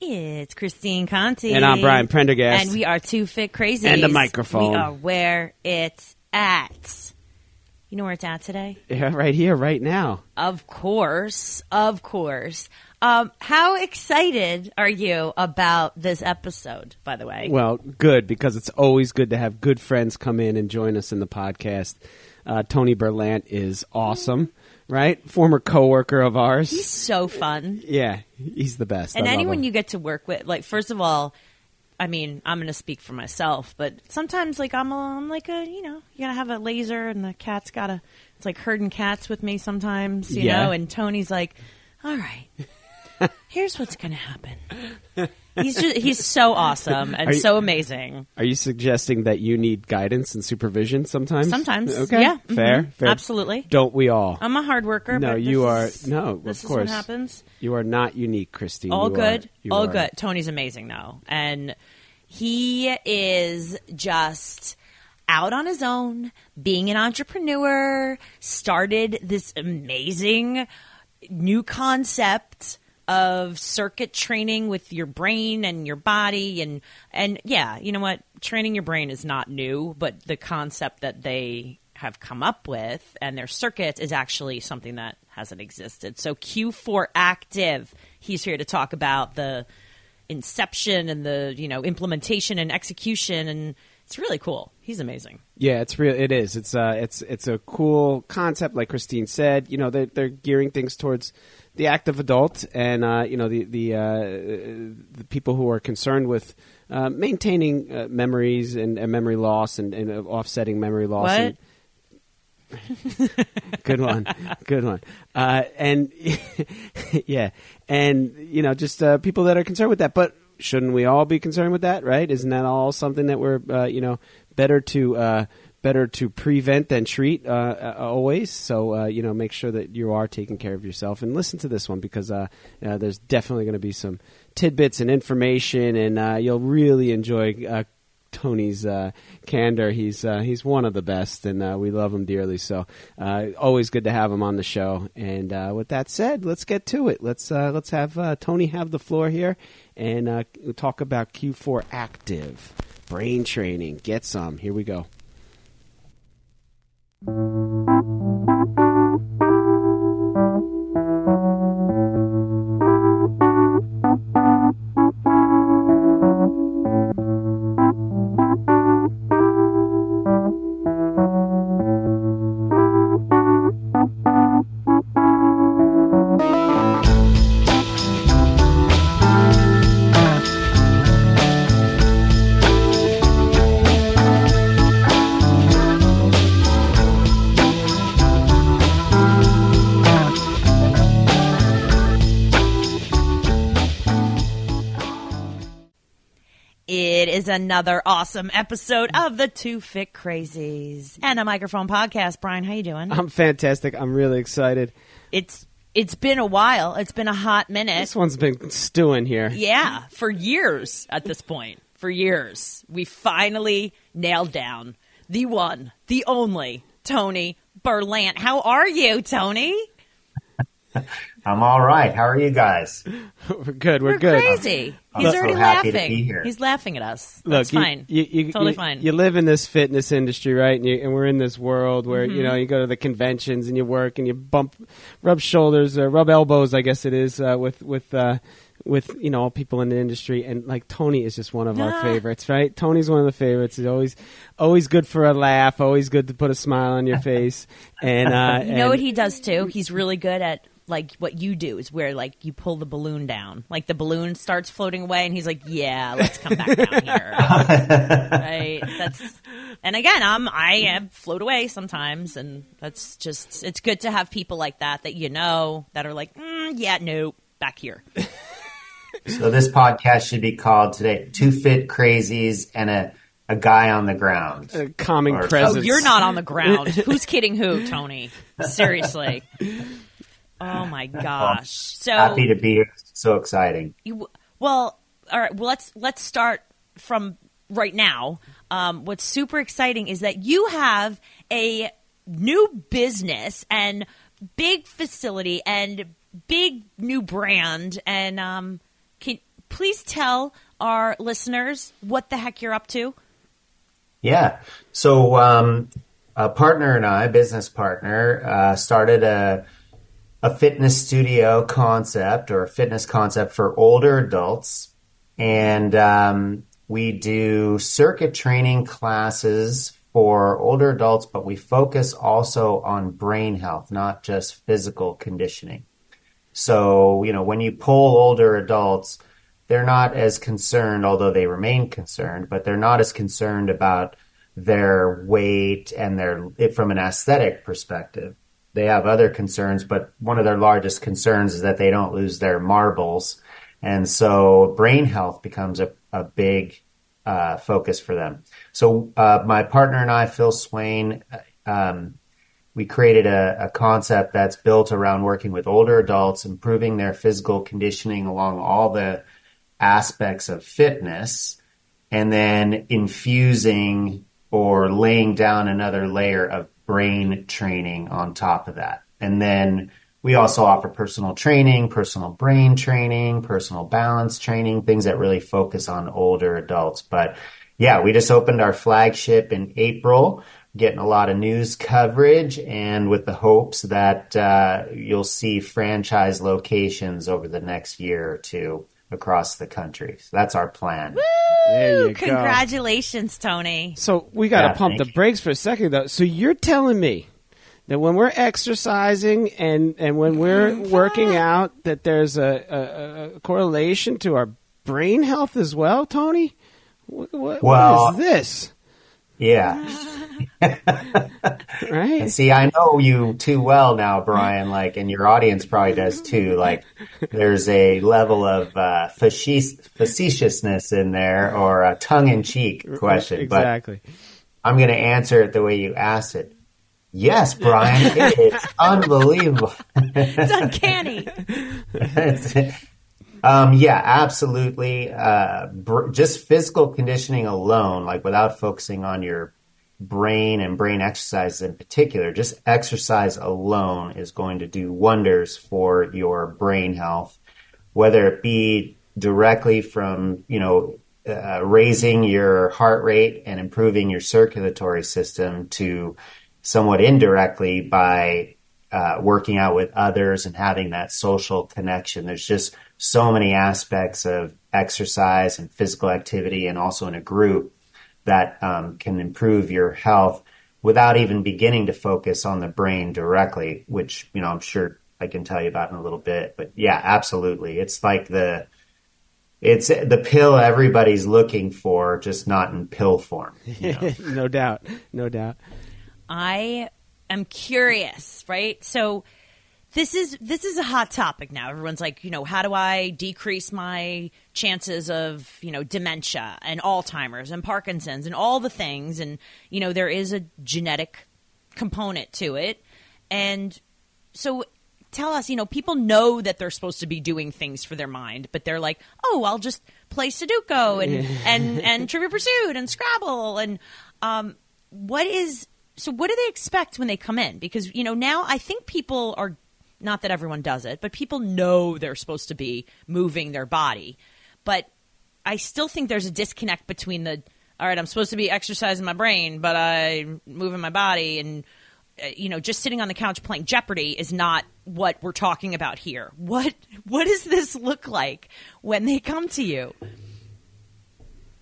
It's Christine Conti. And I'm Brian Prendergast. And we are two fit crazy. And the microphone. We are where it's at. You know where it's at today? Yeah, right here, right now. Of course. Of course. Um, how excited are you about this episode, by the way? Well, good, because it's always good to have good friends come in and join us in the podcast. Uh, Tony Berlant is awesome, right? Former coworker of ours. He's so fun. Yeah, he's the best. And I anyone you get to work with, like, first of all, I mean, I'm going to speak for myself, but sometimes, like, I'm, a, I'm like a, you know, you got to have a laser, and the cat's got to, it's like herding cats with me sometimes, you Yeah. know, and Tony's like, all right, here's what's going to happen. He's just, he's so awesome and you- so amazing. Are you suggesting that you need guidance and supervision sometimes? Sometimes, Okay. yeah, Fair. mhm, Fair. absolutely. Don't we all? I'm a hard worker. No, but you are- is- no, of This is course. what happens. You are not unique, Christine. All You good. are- all are- good. Tony's amazing though. And he is just out on his own, being an entrepreneur, started this amazing new concept of circuit training with your brain and your body and and yeah, you know what? Training your brain is not new, but the concept that they have come up with and their circuits is actually something that hasn't existed. So Q4 Active, he's here to talk about the inception and the, you know, implementation and execution and it's really cool. He's amazing. Yeah, it's real. It is. It's uh, it's it's a cool concept, like Christine said. You know, they're they're gearing things towards the active adult, and uh, you know the the uh, the people who are concerned with uh, maintaining uh, memories and, and memory loss and, and offsetting memory loss. What? And, good one, good one. Uh, and yeah, and you know, just uh, people that are concerned with that. But shouldn't we all be concerned with that? Right? Isn't that all something that we're uh, you know better to uh, better to prevent than treat uh, uh, always? So uh, you know, make sure that you are taking care of yourself and listen to this one because uh, uh, there's definitely going to be some tidbits and information, and uh, you'll really enjoy. Tony's candor. He's he's one of the best, and we love him dearly. So always good to have him on the show. And with that said, let's get to it. Let's let's have Tony have the floor here, and talk about Q4 Active brain training. Get some. Here we go. It is another awesome episode of the Two Fit Crazies and a microphone podcast. Brian, how you doing? I'm fantastic. I'm really excited. it's it's been a while. It's been a hot minute. This one's been stewing here. Yeah, for years at this point. For years. We finally nailed down the one, the only Tony Berlant. How are you, Tony? I'm all right. How are you guys? We're good. We're, We're good. crazy. I'm He's so already happy to laughing. be here. He's laughing at us. Look, That's you- fine. You, you, totally you- fine. You live in this fitness industry, right? And, you, and we're in this world where Mm-hmm. you know you go to the conventions and you work and you bump, rub shoulders, or rub elbows, I guess it is, uh, with with uh, with you know all people in the industry. And like Tony is just one of our Ah. favorites, right? Tony's one of the favorites. He's always always good for a laugh, always good to put a smile on your face. And uh, You know and- what he does too? He's really good at like what you do is where like you pull the balloon down. Like the balloon starts floating away and he's like, "Yeah, let's come back down here." right? That's And again, I'm I am float away sometimes and that's just it's good to have people like that that you know that are like, mm, "Yeah, no, back here." So this podcast should be called today Two Fit Crazies and a, a Guy on the Ground. calming Or- Oh, presence. you're not on the ground. Who's kidding who, Tony? Seriously. Oh my gosh. So Happy to be here. So exciting. you, well, all right. Well, let's let's start from right now. Um, what's super exciting is that you have a new business and big facility and big new brand. And um, can please tell our listeners what the heck you're up to? Yeah. So, um, a partner and I, business partner, uh, started a a fitness studio concept or a fitness concept for older adults, and um, we do circuit training classes for older adults, but we focus also on brain health, not just physical conditioning. So, you know, when you pull older adults, they're not as concerned, although they remain concerned, but they're not as concerned about their weight and their from an aesthetic perspective. They have other concerns, but one of their largest concerns is that they don't lose their marbles. And so brain health becomes a, a big uh, focus for them. So uh, my partner and I, Phil Swain, um, we created a, a, concept that's built around working with older adults, improving their physical conditioning along all the aspects of fitness, and then infusing or laying down another layer of brain training on top of that. And then we also offer personal training, personal brain training, personal balance training, things that really focus on older adults. But yeah, we just opened our flagship in April, getting a lot of news coverage and with the hopes that uh, you'll see franchise locations over the next year or two across the country. So that's our plan. Woo! There you go. Congratulations, Tony. So we got to Yeah, pump the you. brakes for a second, though. So you're telling me that when we're exercising and, and when we're working out, that there's a, a, a correlation to our brain health as well, Tony? What, what, Well- what is this? Yeah. Right? And see, I know you too well now, Brian, like, and your audience probably does too. Like, there's a level of uh, faci- facetiousness in there or a tongue in cheek question. But Exactly. I'm going to answer it the way you asked it. Yes, Brian, it is unbelievable. It's uncanny. um, yeah, absolutely. Uh, br- just physical conditioning alone, like without focusing on your brain and brain exercises in particular, just exercise alone is going to do wonders for your brain health, whether it be directly from, you know, uh, raising your heart rate and improving your circulatory system to somewhat indirectly by uh, working out with others and having that social connection. There's just so many aspects of exercise and physical activity, and also in a group that um, can improve your health without even beginning to focus on the brain directly, which you know I'm sure I can tell you about in a little bit. But yeah, absolutely, it's like the it's the pill everybody's looking for, just not in pill form. you know? no doubt. No doubt. I am curious, right? So this is this is a hot topic now. Everyone's like, you know, how do I decrease my chances of, you know, dementia and Alzheimer's and Parkinson's and all the things and you know, there is a genetic component to it. And so tell us, you know, people know that they're supposed to be doing things for their mind, but they're like, "Oh, I'll just play Sudoku and and and Trivia Pursuit and Scrabble and um what is so what do they expect when they come in? Because you know now i think people are not that everyone does it but people know they're supposed to be moving their body. But i still think there's a disconnect between the all right i'm supposed to be exercising my brain but i'm moving my body and uh, you know just sitting on the couch playing jeopardy is not what we're talking about here. What what does this look like when they come to you?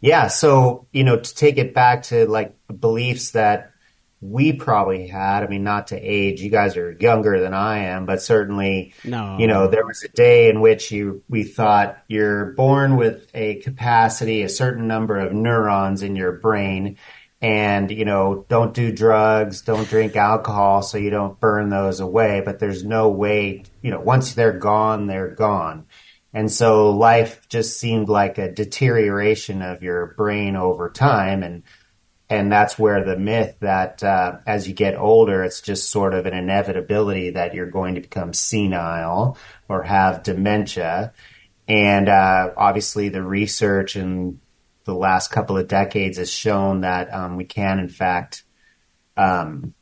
Yeah, so you know, to take it back to like beliefs that we probably had. I mean, not to age. You guys are younger than I am, but certainly, No. you know, there was a day in which you we thought you're born with a capacity, a certain number of neurons in your brain, and you know, don't do drugs, don't drink alcohol, so you don't burn those away. But there's no way, you know, once they're gone, they're gone. And so life just seemed like a deterioration of your brain over time. And, and that's where the myth that, uh, as you get older, it's just sort of an inevitability that you're going to become senile or have dementia. And, uh, obviously the research in the last couple of decades has shown that, um, we can in fact, um,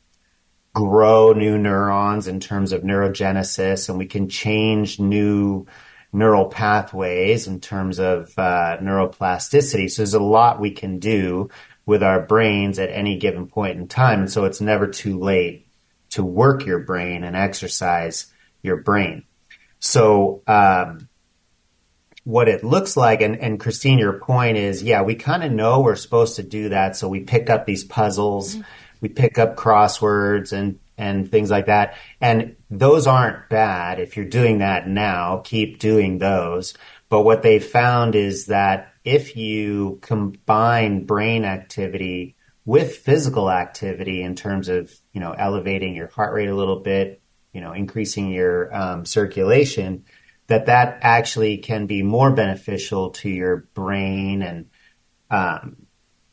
grow new neurons in terms of neurogenesis and we can change new neural pathways in terms of uh, neuroplasticity. So there's a lot we can do with our brains at any given point in time. And so it's never too late to work your brain and exercise your brain. So, um, what it looks like, and, and Christine, your point is, yeah, we kind of know we're supposed to do that. So we pick up these puzzles, mm-hmm. we pick up crosswords and, and things like that. And those aren't bad. If you're doing that now, keep doing those. But what they found is that if you combine brain activity with physical activity in terms of, you know, elevating your heart rate a little bit, you know, increasing your um, circulation, that that actually can be more beneficial to your brain and um,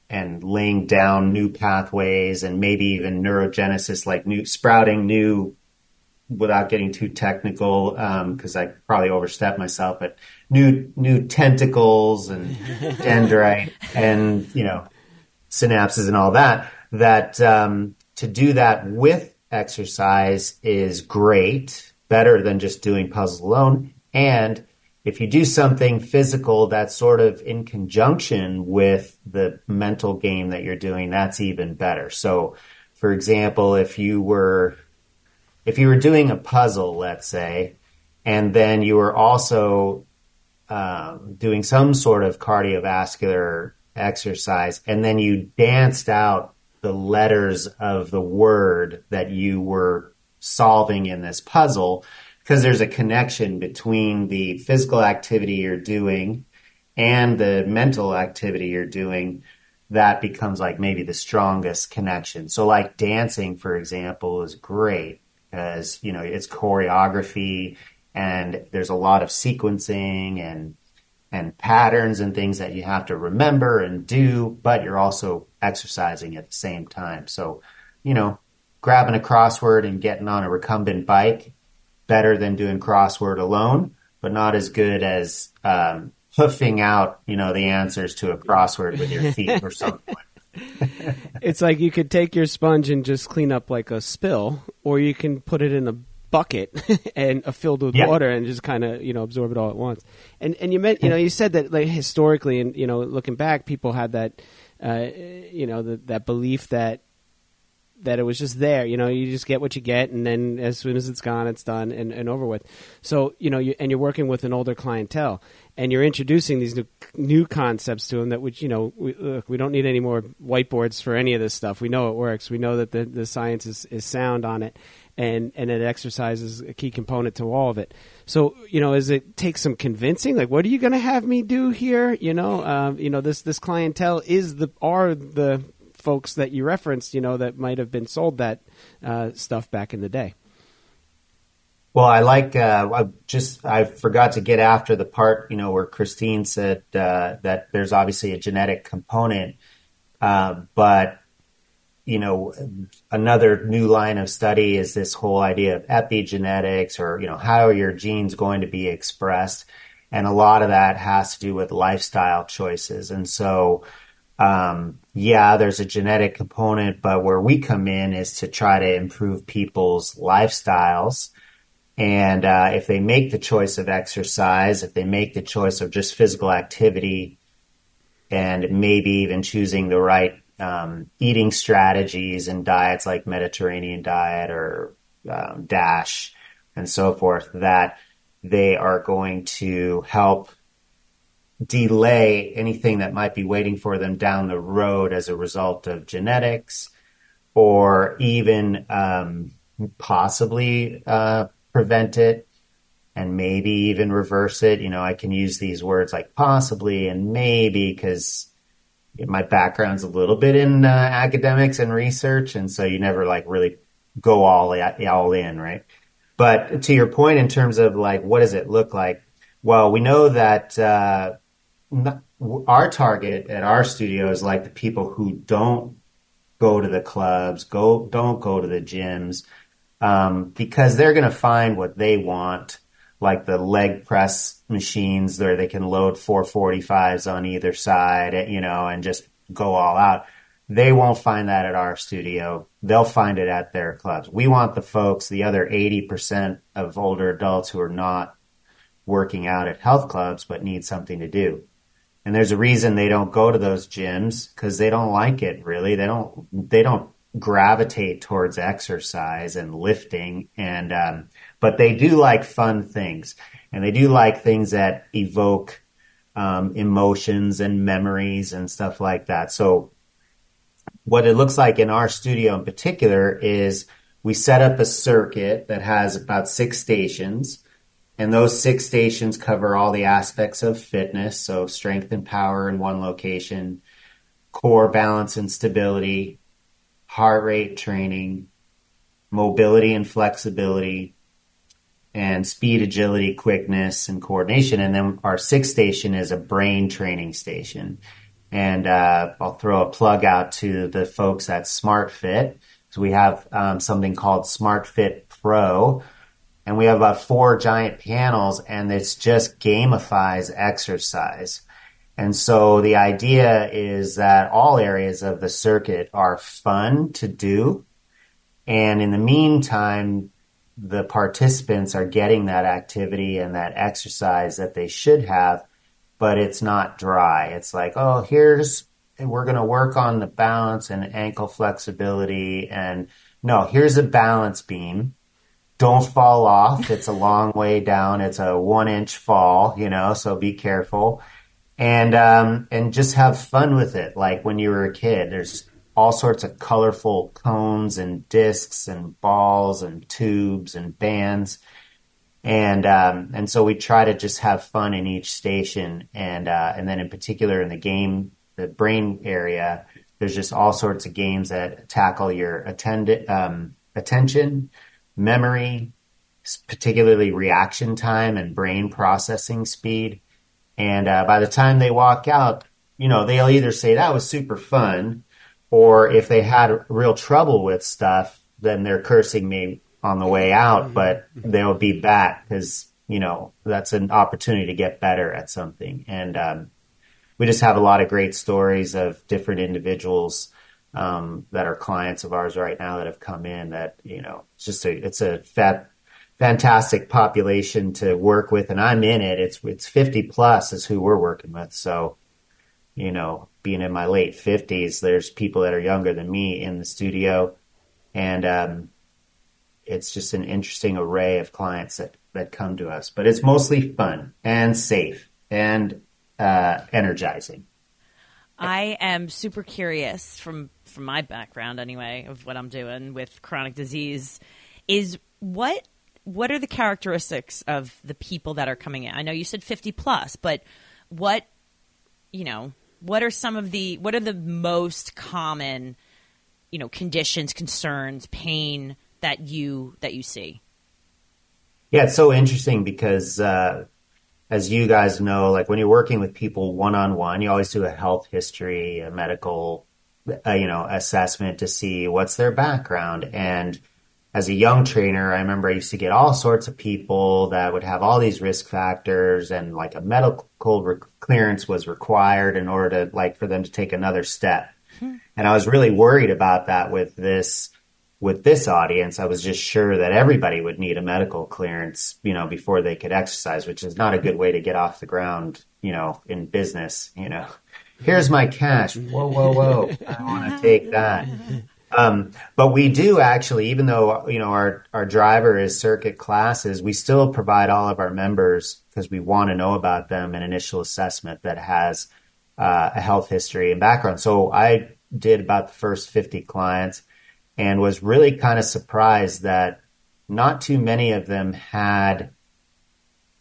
and laying down new pathways and maybe even neurogenesis, like new sprouting new, without getting too technical, because um, I probably overstepped myself, but new new tentacles and dendrite and you know synapses and all that. That um, to do that with exercise is great, better than just doing puzzles alone. And if you do something physical that's sort of in conjunction with the mental game that you're doing, that's even better. So, for example, if you were if you were doing a puzzle, let's say, and then you were also um, doing some sort of cardiovascular exercise, and then you danced out the letters of the word that you were solving in this puzzle, because there's a connection between the physical activity you're doing and the mental activity you're doing that becomes like maybe the strongest connection. So like dancing, for example, is great because, you know, it's choreography and there's a lot of sequencing and and patterns and things that you have to remember and do, but you're also exercising at the same time. So, you know, grabbing a crossword and getting on a recumbent bike better than doing crossword alone, but not as good as um, hoofing out, you know, the answers to a crossword with your feet or something. It's like you could take your sponge and just clean up like a spill, or you can put it in a bucket and uh, filled with water and just kind of you know absorb it all at once. And and you meant you know you said that like historically and you know looking back, people had that uh, you know the, that belief that that it was just there. You know, you just get what you get, and then as soon as it's gone, it's done and, and over with. So you know, you, and you're working with an older clientele, and you're introducing these new new concepts to them that which you know we, look, we don't need any more whiteboards for any of this stuff. We know it works. We know that the, the science is, is sound on it, and and it exercises a key component to all of it. So you know, as it takes some convincing, like what are you going to have me do here? You know, um, you know this this clientele is the are the folks that you referenced, you know, that might have been sold that uh, stuff back in the day. Well, I like. Uh, I just I forgot to get after the part, you know, where Christine said uh, that there's obviously a genetic component, uh, but you know, another new line of study is this whole idea of epigenetics, or you know, how are your genes going to be expressed, and a lot of that has to do with lifestyle choices, and so um, yeah, there's a genetic component, but where we come in is to try to improve people's lifestyles. And uh, if they make the choice of exercise, if they make the choice of just physical activity, and maybe even choosing the right um, eating strategies and diets like Mediterranean diet or um, DASH and so forth, that they are going to help delay anything that might be waiting for them down the road as a result of genetics or even um, possibly uh, prevent it and maybe even reverse it. You know, I can use these words like possibly and maybe because my background's a little bit in uh, academics and research, and so you never like really go all all in, right? But to your point, in terms of like what does it look like? Well, we know that uh, our target at our studio is like the people who don't go to the clubs, go don't go to the gyms, um, because they're going to find what they want, like the leg press machines where they can load 445s on either side, you know, and just go all out. They won't find that at our studio. They'll find it at their clubs. We want the folks, the other 80% of older adults who are not working out at health clubs but need something to do. And there's a reason they don't go to those gyms because they don't like it really. They don't they don't gravitate towards exercise and lifting and um, but they do like fun things and they do like things that evoke um, emotions and memories and stuff like that. So what it looks like in our studio in particular is we set up a circuit that has about six stations and those six stations cover all the aspects of fitness. So strength and power in one location, core balance and stability, heart rate training, mobility and flexibility, and speed, agility, quickness, and coordination. And then our sixth station is a brain training station. And uh, I'll throw a plug out to the folks at SmartFit. So we have um, something called SmartFit Pro, and we have about four giant panels, and it's just gamifies exercise. And so the idea is that all areas of the circuit are fun to do. And in the meantime, the participants are getting that activity and that exercise that they should have, but it's not dry. It's like, oh, here's, we're going to work on the balance and ankle flexibility. And no, here's a balance beam. Don't fall off. It's a long way down. It's a one inch fall, you know, so be careful. And, um, and just have fun with it. Like when you were a kid, there's all sorts of colorful cones and discs and balls and tubes and bands. And um, and so we try to just have fun in each station, and uh, and then in particular in the game, the brain area, there's just all sorts of games that tackle your attend- um, attention, memory, particularly reaction time and brain processing speed. And uh, by the time they walk out, you know they'll either say that was super fun, or if they had real trouble with stuff, then they're cursing me on the way out, but they'll be back because, you know, that's an opportunity to get better at something. And, um, we just have a lot of great stories of different individuals, um, that are clients of ours right now that have come in that, you know, it's just a, it's a fat, fantastic population to work with. And I'm in it. It's, it's 50 plus is who we're working with. So, you know, being in my late 50s, there's people that are younger than me in the studio. And um, it's just an interesting array of clients that, that come to us. But it's mostly fun and safe and uh, energizing. I am super curious from from my background anyway of what I'm doing with chronic disease is what what are the characteristics of the people that are coming in? I know you said 50 plus, but what you know, what are some of the what are the most common you know conditions concerns pain that you that you see yeah it's so interesting because uh, as you guys know like when you're working with people one-on-one you always do a health history a medical uh, you know assessment to see what's their background and as a young trainer, I remember I used to get all sorts of people that would have all these risk factors and like a medical re- clearance was required in order to like for them to take another step. Hmm. And I was really worried about that with this with this audience. I was just sure that everybody would need a medical clearance, you know, before they could exercise, which is not a good way to get off the ground, you know, in business, you know. Here's my cash. Whoa, whoa, whoa. I want to take that. Um, but we do actually, even though you know our our driver is circuit classes, we still provide all of our members because we want to know about them an initial assessment that has uh, a health history and background. So I did about the first fifty clients and was really kind of surprised that not too many of them had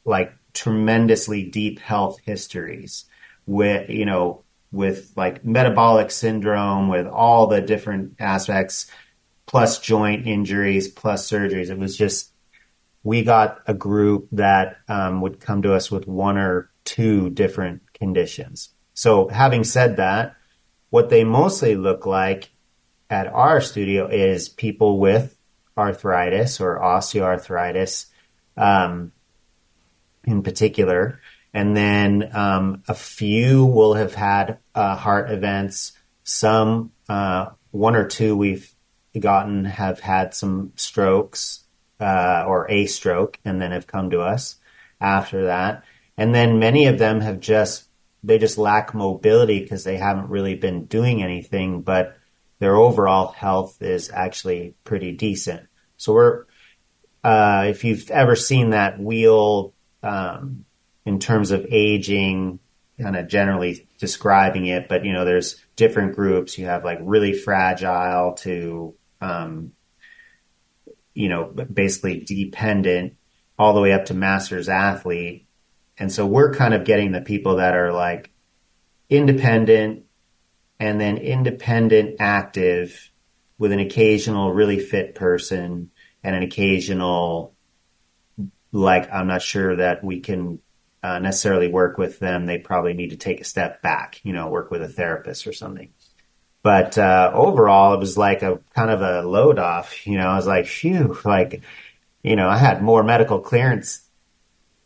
like tremendously deep health histories with you know with like metabolic syndrome, with all the different aspects, plus joint injuries, plus surgeries. It was just, we got a group that um, would come to us with one or two different conditions. So, having said that, what they mostly look like at our studio is people with arthritis or osteoarthritis um, in particular and then um, a few will have had uh, heart events. Some, uh, one or two we've gotten have had some strokes uh, or a stroke and then have come to us. after that. And then many of them have just, they just lack mobility because they haven't really been doing anything, but their overall health is actually pretty decent. So we're, uh, if you've ever seen that wheel, um, in terms of aging, kind of generally describing it, but you know, there's different groups. You have like really fragile to, um, you know, basically dependent all the way up to masters athlete. And so we're kind of getting the people that are like independent and then independent active with an occasional really fit person and an occasional like I'm not sure that we can uh, necessarily work with them. They probably need to take a step back, you know, work with a therapist or something. But uh, overall, it was like a kind of a load off. You know, I was like, phew, like, you know, I had more medical clearance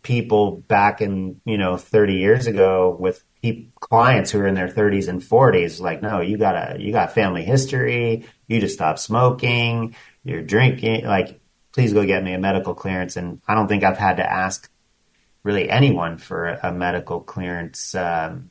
people back in, you know, 30 years ago with clients who are in their 30s and 40s. Like, no, you got a, you got family history. You just stopped smoking. You're drinking. Like, please go get me a medical clearance. And I don't think I've had to ask really anyone for a medical clearance um,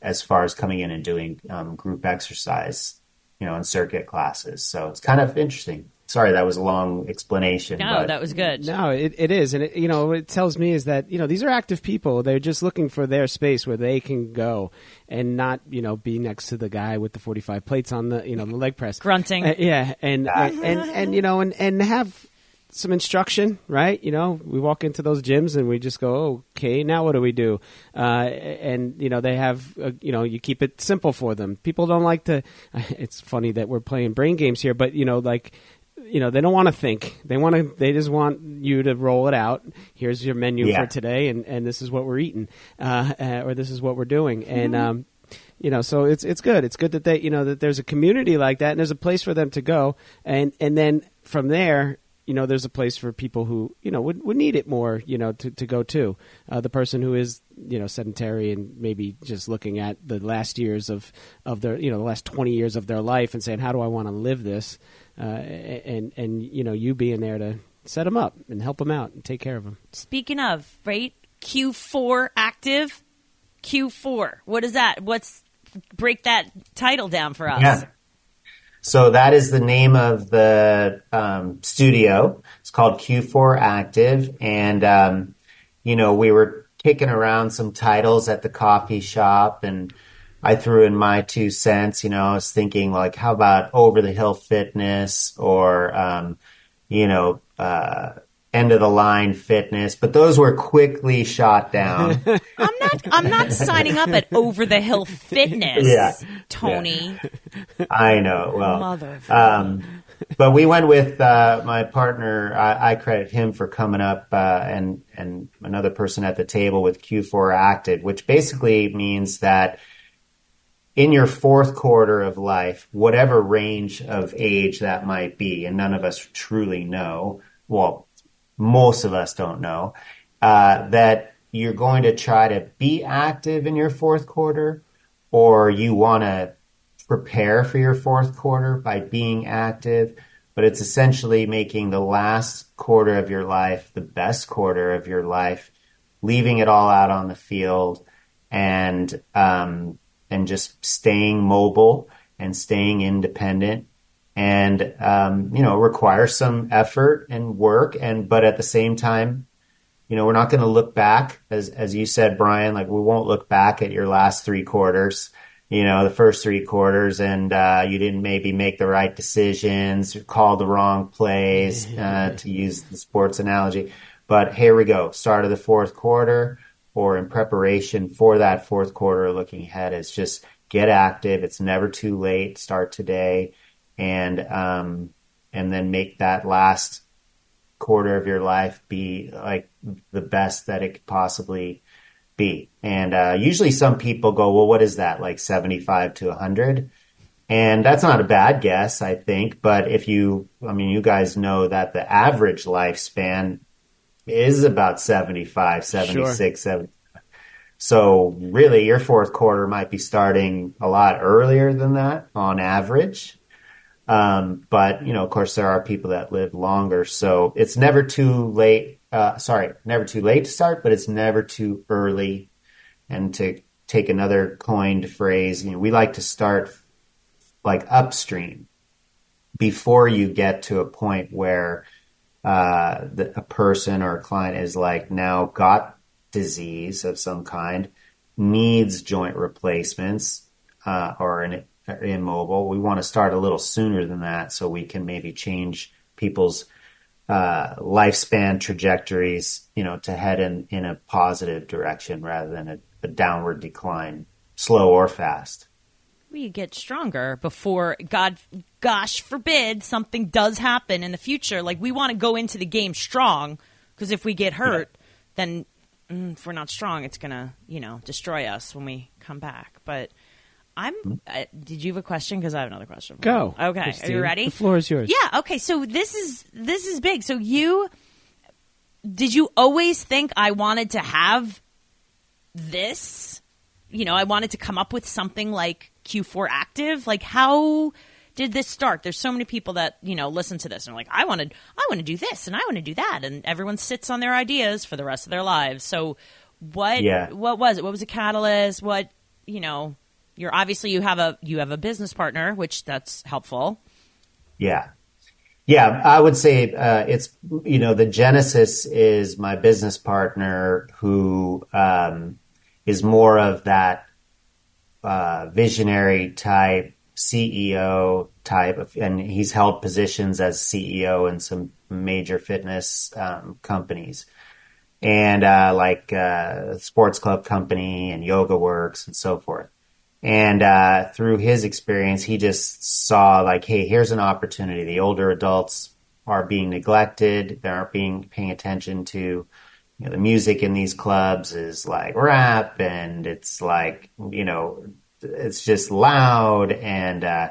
as far as coming in and doing um, group exercise, you know, in circuit classes. So it's kind of interesting. Sorry, that was a long explanation. No, that was good. No, it, it is, and it, you know, what it tells me is that you know these are active people. They're just looking for their space where they can go and not you know be next to the guy with the forty five plates on the you know the leg press, grunting. Uh, yeah, and, and, and and you know, and and have some instruction, right? You know, we walk into those gyms and we just go, okay, now what do we do? Uh, and you know, they have, uh, you know, you keep it simple for them. People don't like to. It's funny that we're playing brain games here, but you know, like. You know they don't want to think. They want to. They just want you to roll it out. Here's your menu Yeah. for today, and, and this is what we're eating, uh, uh, or this is what we're doing. And um, you know so it's it's good it's good that they you know that there's a community like that and there's a place for them to go and and then from there you know there's a place for people who you know would, would need it more you know to, to go to uh, the person who is you know sedentary and maybe just looking at the last years of of their you know the last 20 years of their life and saying how do I want to live this uh, and and you know you being there to set them up and help them out and take care of them Speaking of, right? Q4 active. Q4. What is that? What's break that title down for us? Yeah. So that is the name of the um, studio. It's called Q4 Active, and um, you know we were kicking around some titles at the coffee shop, and I threw in my two cents. You know, I was thinking like, how about Over the Hill Fitness or um, you know uh, End of the Line Fitness, but those were quickly shot down. I'm not. I'm not signing up at Over the Hill Fitness. Yeah. Tony. I know. Well, Mother. Um, but we went with uh, my partner. I, I credit him for coming up, uh, and and another person at the table with Q4 Active, which basically means that in your fourth quarter of life, whatever range of age that might be, and none of us truly know. Well, most of us don't know uh, that you're going to try to be active in your fourth quarter, or you want to prepare for your fourth quarter by being active, but it's essentially making the last quarter of your life the best quarter of your life, leaving it all out on the field, and um, and just staying mobile and staying independent. And um, you know, requires some effort and work, and but at the same time, you know, we're not going to look back, as as you said, Brian. Like we won't look back at your last three quarters you know, the first three quarters and, uh, you didn't maybe make the right decisions, call the wrong plays, uh, to use the sports analogy. But here we go. Start of the fourth quarter or in preparation for that fourth quarter looking ahead is just get active. It's never too late. Start today and, um, and then make that last quarter of your life be like the best that it could possibly be. And uh, usually some people go, well, what is that, like 75 to 100? And that's not a bad guess, I think. But if you, I mean, you guys know that the average lifespan is about 75, 76, 70. So really your fourth quarter might be starting a lot earlier than that on average. Um, but you know, of course, there are people that live longer, so it's never too late Uh, sorry, never too late to start, but it's never too early. And to take another coined phrase, you know, we like to start like upstream before you get to a point where uh, the, a person or a client is like now got disease of some kind, needs joint replacements uh, or an immobile. We want to start a little sooner than that so we can maybe change people's uh, lifespan trajectories, you know, to head in, in a positive direction rather than a, a downward decline, slow or fast. We get stronger before God, gosh forbid, something does happen in the future. Like we want to go into the game strong because if we get hurt, yeah. then mm, if we're not strong, it's gonna, you know, destroy us when we come back. But I'm. Uh, did you have a question? Because I have another question. Go. Okay. Christine. Are you ready? The floor is yours. Yeah. Okay. So this is this is big. So you did you always think I wanted to have this? You know, I wanted to come up with something like Q4 Active. Like, how did this start? There's so many people that you know listen to this and are like, I wanted, I want to do this and I want to do that, and everyone sits on their ideas for the rest of their lives. So, what? Yeah. What was it? What was a catalyst? What you know? You're obviously you have a you have a business partner, which that's helpful. Yeah. Yeah, I would say uh, it's you know the genesis is my business partner who um, is more of that uh, visionary type CEO type, of, and he's held positions as CEO in some major fitness um, companies, and uh, like uh, sports club company and Yoga Works and so forth. And uh, through his experience, he just saw like, hey, here's an opportunity. The older adults are being neglected. They aren't being paying attention to you know, the music in these clubs is like rap and it's like, you know, it's just loud and uh,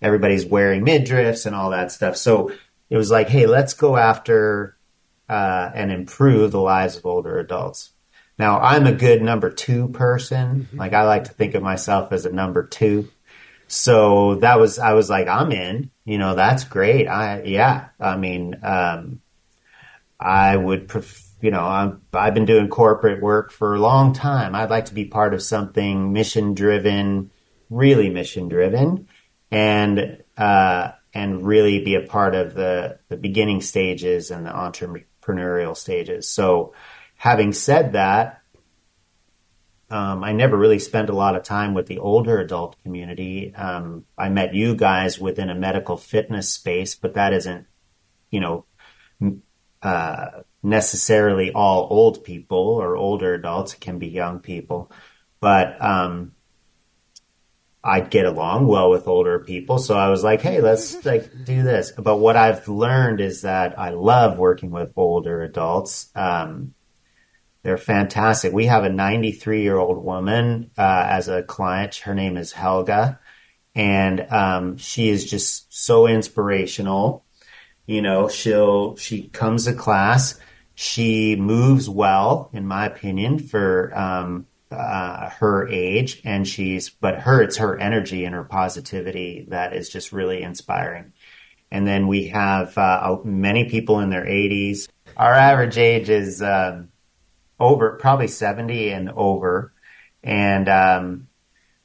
everybody's wearing midriffs and all that stuff. So it was like, hey, let's go after uh, and improve the lives of older adults. Now, I'm a good number two person. Mm-hmm. Like, I like to think of myself as a number two. So that was, I was like, I'm in, you know, that's great. I, yeah. I mean, um, I would, pref- you know, I've, I've been doing corporate work for a long time. I'd like to be part of something mission driven, really mission driven and, uh, and really be a part of the, the beginning stages and the entrepreneurial stages. So, having said that, um, I never really spent a lot of time with the older adult community. Um, I met you guys within a medical fitness space, but that isn't, you know, uh, necessarily all old people or older adults. It can be young people, but um, I get along well with older people. So I was like, hey, let's like do this. But what I've learned is that I love working with older adults. Um, they're fantastic. We have a 93 year old woman uh, as a client. Her name is Helga, and um, she is just so inspirational. You know, she'll she comes to class. She moves well, in my opinion, for um, uh, her age, and she's but her it's her energy and her positivity that is just really inspiring. And then we have uh, many people in their 80s. Our average age is. Um, over, probably 70 and over. And um,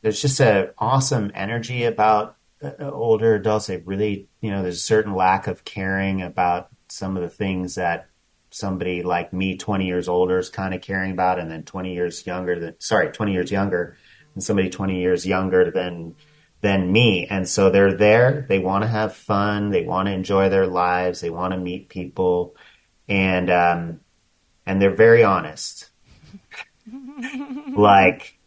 there's just an awesome energy about uh, older adults. They really, you know, there's a certain lack of caring about some of the things that somebody like me, 20 years older, is kind of caring about, and then 20 years younger than, sorry, 20 years younger, and somebody 20 years younger than than me. And so they're there. They want to have fun. They want to enjoy their lives. They want to meet people, and um, and they're very honest. like,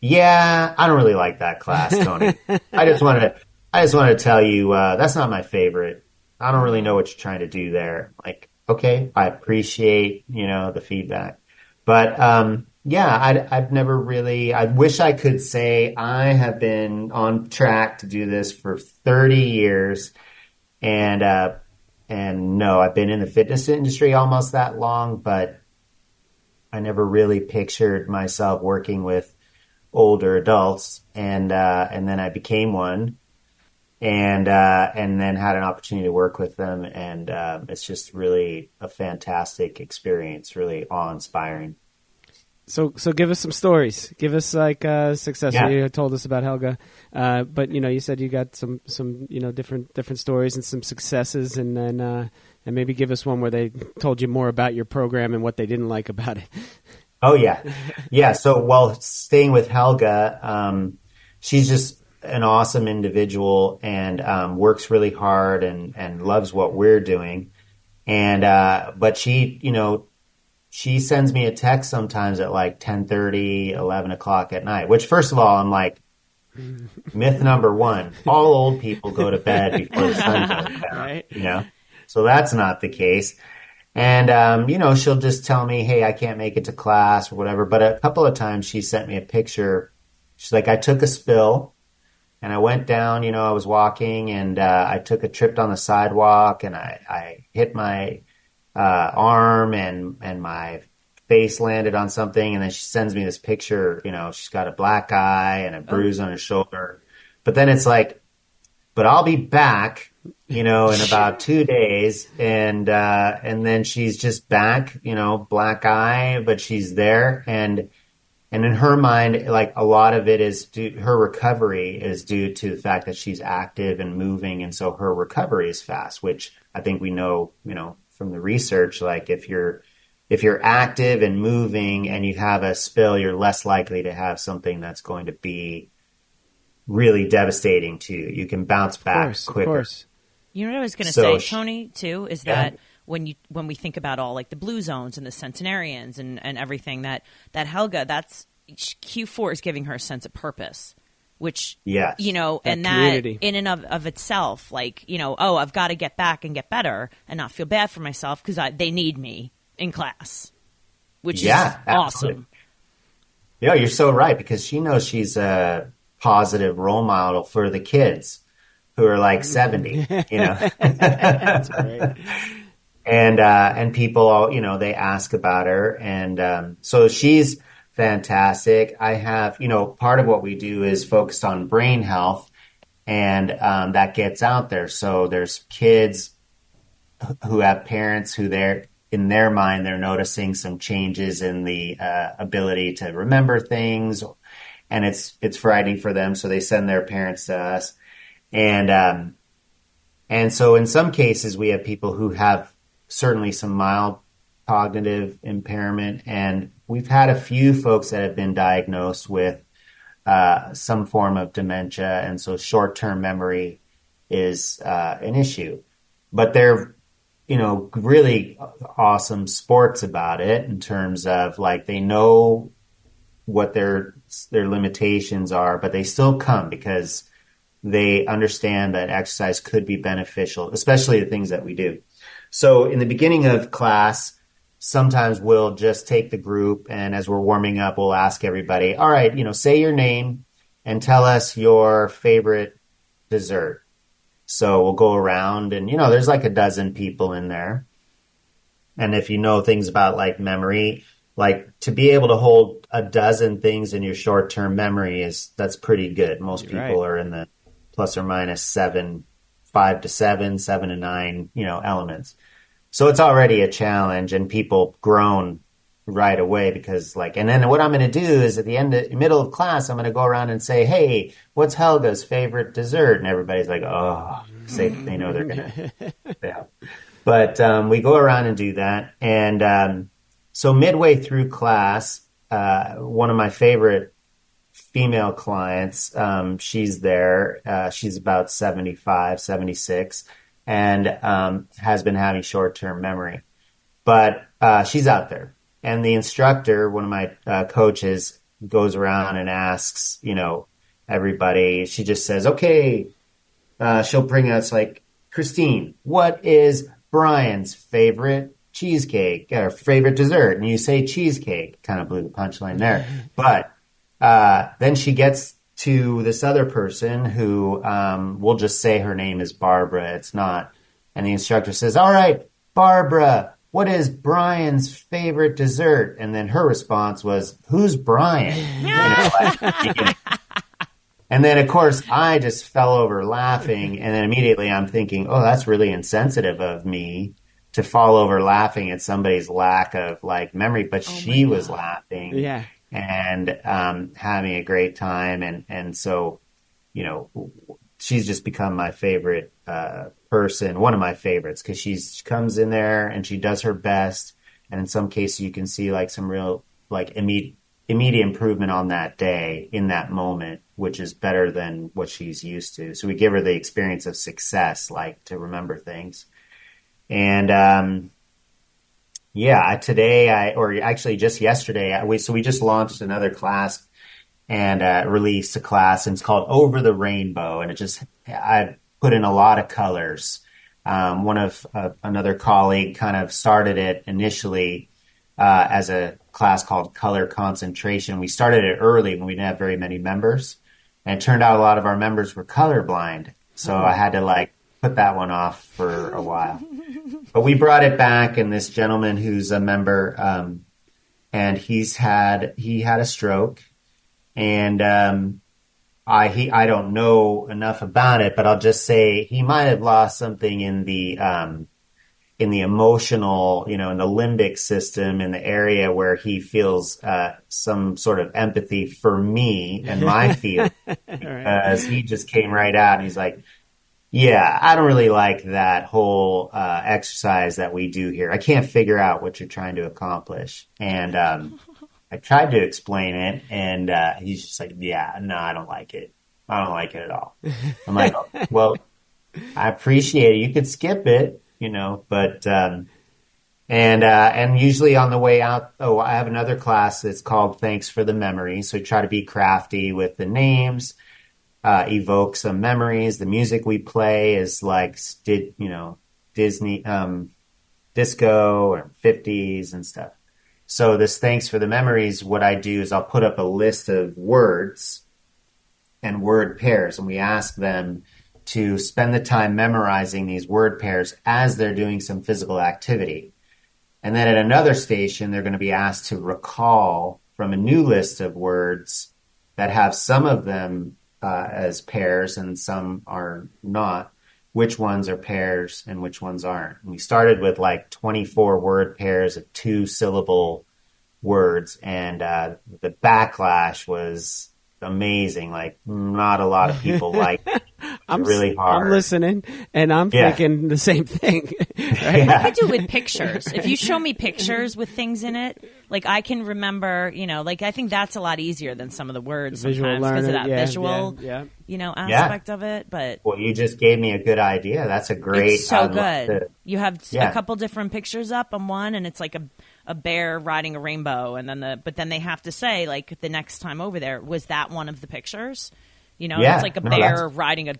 yeah, I don't really like that class, Tony. I just wanted to, I just wanted to tell you uh, that's not my favorite. I don't really know what you're trying to do there. Like, okay, I appreciate you know the feedback, but um, yeah, i have never really. I wish I could say I have been on track to do this for 30 years, and uh, and no, I've been in the fitness industry almost that long, but I never really pictured myself working with older adults, and uh, and then I became one, and uh, and then had an opportunity to work with them, and uh, it's just really a fantastic experience, really awe inspiring. So, so give us some stories. Give us like uh, success. Yeah. You told us about Helga, uh, but you know, you said you got some, some, you know, different, different stories and some successes, and then, uh, and maybe give us one where they told you more about your program and what they didn't like about it. Oh yeah, yeah. So while staying with Helga, um, she's just an awesome individual and um, works really hard and and loves what we're doing. And uh, but she, you know, she sends me a text sometimes at like 10 30, 11 o'clock at night. Which, first of all, I'm like. Myth number one: All old people go to bed before the sun goes down. Right. You know, so that's not the case. And, um, you know, she'll just tell me, hey, I can't make it to class or whatever. But a couple of times she sent me a picture. She's like, I took a spill and I went down, you know, I was walking and uh, I took a trip on the sidewalk and I, I hit my uh, arm and, and my face landed on something. And then she sends me this picture, you know, she's got a black eye and a bruise on her shoulder. But then it's like, but I'll be back, you know, in about two days, and uh, and then she's just back, you know, black eye, but she's there, and and in her mind, like a lot of it is due, her recovery is due to the fact that she's active and moving, and so her recovery is fast, which I think we know, you know, from the research, like if you're if you're active and moving and you have a spill, you're less likely to have something that's going to be really devastating to you. You can bounce Of back course, quicker. of course. You know what I was going to So say, Tony, too, is Yeah. that when you when we think about all like the blue zones and the centenarians and, and everything that that Helga, that's Q four is giving her a sense of purpose, which Yes. you know, That and community. that in and of, of itself, like you know, oh, I've got to get back and get better and not feel bad for myself because they need me in class, which Yeah, is absolutely. awesome. Yeah, you're so right because she knows she's a positive role model for the kids who are like 70, you know. That's right. and uh, and people, all, you know, they ask about her, and um, so she's fantastic. I have, you know, part of what we do is focused on brain health, and um, that gets out there. So there's kids who have parents who they're in their mind they're noticing some changes in the uh, ability to remember things, and it's it's frightening for them. So they send their parents to us, and um, and so in some cases we have people who have certainly some mild cognitive impairment, and we've had a few folks that have been diagnosed with uh, some form of dementia, and so short term memory is uh, an issue. But they're you know, really awesome sports about it in terms of like they know what their their limitations are, but they still come because they understand that exercise could be beneficial, especially the things that we do. So in the beginning of class, sometimes we'll just take the group and as we're warming up, we'll ask everybody, all right, you know, say your name and tell us your favorite dessert. So we'll go around and, you know, there's like a dozen people in there. And if you know things about like memory, like to be able to hold a dozen things in your short term memory is, that's pretty good. Most people Right. are in the plus or minus seven, five to seven, seven to nine, you know, elements. So it's already a challenge and people groan right away because like, and then what I'm going to do is at the end, of, middle of class, I'm going to go around and say, Hey, what's Helga's favorite dessert? And everybody's like, Oh, say they know they're going to, yeah. But, um, we go around and do that. And, um, so midway through class, uh, one of my favorite female clients, um, she's there. Uh, she's about 75, 76 and, um, has been having short term memory, but, uh, she's out there and the instructor, one of my uh, coaches, goes around and asks, you know, everybody. She just says, "Okay." Uh, she'll bring us like Christine. What is Brian's favorite cheesecake or favorite dessert? And you say cheesecake. Kind of blew the punchline there, but uh, then she gets to this other person who um, we'll just say her name is Barbara. It's not, and the instructor says, "All right, Barbara." What is Brian's favorite dessert? And then her response was, "Who's Brian?" You know, like, And then, of course, I just fell over laughing. And then immediately I'm thinking, oh, that's really insensitive of me to fall over laughing at somebody's lack of like memory. But Oh she was laughing Yeah. and um, having a great time. And, and so, you know, she's just become my favorite uh, person, one of my favorites, because she's she comes in there and she does her best. And in some cases, you can see like some real like immediate immediate improvement on that day in that moment, which is better than what she's used to. So we give her the experience of success, like to remember things. And um, yeah, today I or actually just yesterday I, we so we just launched another class and uh, released a class and it's called Over the Rainbow and it just I put in a lot of colors. Um, one of uh, another colleague kind of started it initially uh, as a class called Color Concentration. We started it early when we didn't have very many members, and it turned out a lot of our members were colorblind. So I had to like put that one off for a while. But we brought it back, and this gentleman who's a member, um, and he's had he had a stroke, and um, I he I don't know enough about it, but I'll just say he might have lost something in the um, in the emotional, you know, in the limbic system, in the area where he feels uh, some sort of empathy for me and my feelings, because he just came right out and he's like, "Yeah, I don't really like that whole uh, exercise that we do here. I can't figure out what you're trying to accomplish." And um, I tried to explain it, and uh, he's just like, "Yeah, no, I don't like it. I don't like it at all." I'm like, "Well, I appreciate it. You could skip it." you know, but, um, and, uh, and usually on the way out, oh, I have another class that's called Thanks for the Memory. So try to be crafty with the names, uh, evoke some memories. The music we play is like, did, you know, Disney, um, disco or 50s and stuff. So this Thanks for the Memories, what I do is I'll put up a list of words and word pairs and we ask them, to spend the time memorizing these word pairs as they're doing some physical activity. And then at another station, they're going to be asked to recall from a new list of words that have some of them uh, as pairs and some are not, which ones are pairs and which ones aren't. And we started with like 24 word pairs of two syllable words, and uh, the backlash was amazing. Like, not a lot of people like I'm really hard. I'm listening, and I'm Yeah. thinking the same thing. right? Yeah. I do with pictures. If you show me pictures with things in it, like I can remember, you know, like I think that's a lot easier than some of the words Visual sometimes because of that yeah, visual, yeah, yeah. you know, Yeah. aspect of it. But Well, you just gave me a good idea. That's a great. it's so I'd good. to- You have Yeah. a couple different pictures up on one, and it's like a a bear riding a rainbow, and then the but then they have to say like the next time over there was that one of the pictures. You know, Yeah. it's like a No, bear that's- riding a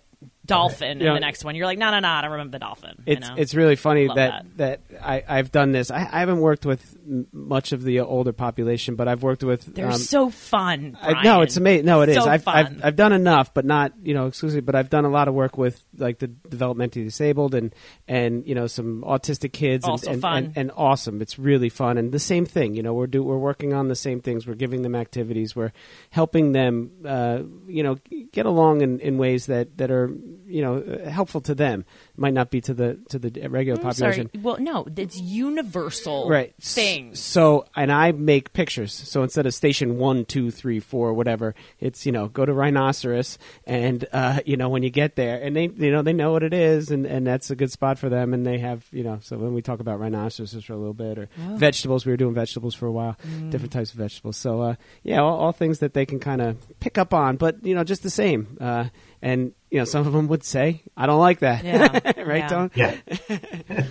dolphin in the next one. You're like, no, no, no, I don't remember the dolphin. you It's know? it's really funny Love that, that I I've done this. I, I haven't worked with much of the older population, but I've worked with. They're um, so fun. I, no, it's amazing. No, it is. So I've, fun. I've I've done enough, but not you know exclusively. But I've done a lot of work with like the developmentally disabled and and you know some autistic kids and, Also and, fun. and and awesome. It's really fun and the same thing. You know, we're do we're working on the same things. We're giving them activities. We're helping them. Uh, you know, get along in, in ways that that are you know helpful to them. Might not be to the to the regular I'm population. sorry. Well, no, it's universal right things. So and i make pictures so instead of station one two three four whatever it's you know go to rhinoceros and uh you know when you get there and they you know they know what it is and and that's a good spot for them and they have you know so when we talk about rhinoceroses for a little bit or vegetables we were doing vegetables for a while different types of vegetables so uh yeah all, all things that they can kind of pick up on but you know just the same uh and you know some of them would say i don't like that Yeah. right Yeah. Tone? Yeah,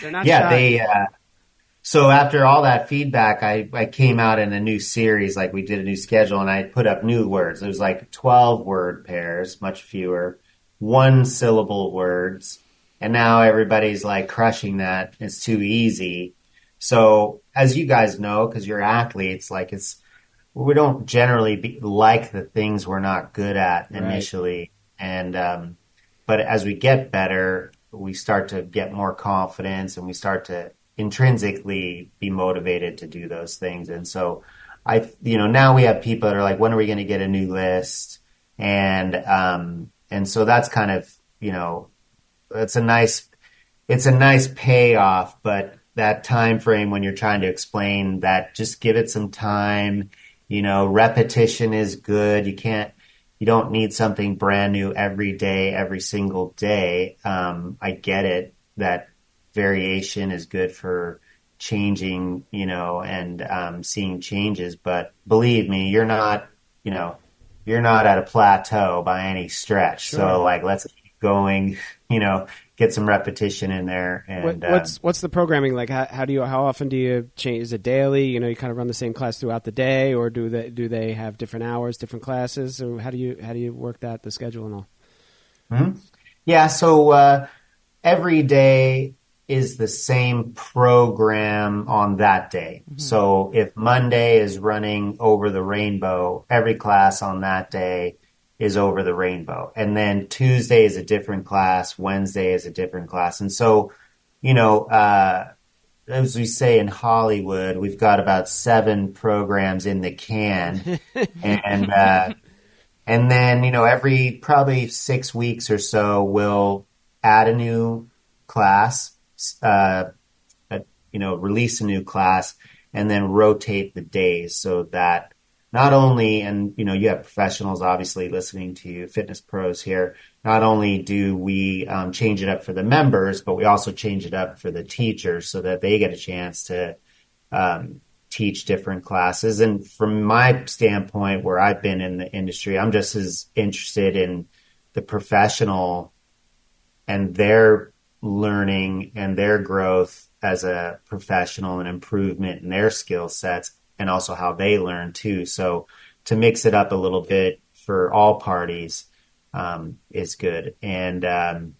they're not yeah. shy. They. Uh, so after all that feedback, I I came out in a new series. Like we did a new schedule, and I put up new words. It was like twelve word pairs, much fewer, one syllable words, and now everybody's like crushing that. It's too easy. So as you guys know, because you're athletes, like it's we don't generally be, like the things we're not good at Right. initially, and um, but as we get better, we start to get more confidence, and we start to intrinsically be motivated to do those things. And so, I, you know, now we have people that are like, when are we going to get a new list? and um, and so that's kind of you know it's a nice it's a nice payoff, but that time frame when you're trying to explain that just give it some time you know repetition is good. You can't you don't need something brand new every day every single day. Um, i get it that variation is good for changing you know and um, seeing changes but believe me you're not you know you're not at a plateau by any stretch. Sure. so like let's keep going you know get some repetition in there. And what, what's uh, what's the programming like? How, how, do you how often do you change? Is it daily? You know, you kind of run the same class throughout the day, or do they do they have different hours, different classes, or how do you how do you work that the schedule and all? Mm-hmm. Yeah, so uh, every day is the same program on that day. Mm-hmm. So if Monday is running over the rainbow, every class on that day is over the rainbow. And then Tuesday is a different class, Wednesday is a different class. And so, you know, uh, as we say in Hollywood, we've got about seven programs in the can. and, uh, and then, you know, every probably six weeks or so, we'll add a new class, uh, you know, release a new class and then rotate the days so that not only, and you know, you have professionals obviously listening to you, fitness pros here. Not only do we um, change it up for the members, but we also change it up for the teachers so that they get a chance to um, teach different classes. And from my standpoint, where I've been in the industry, I'm just as interested in the professional and their learning and their growth as a professional and improvement in their skill sets and also how they learn too. So to mix it up a little bit for all parties um, is good. And um,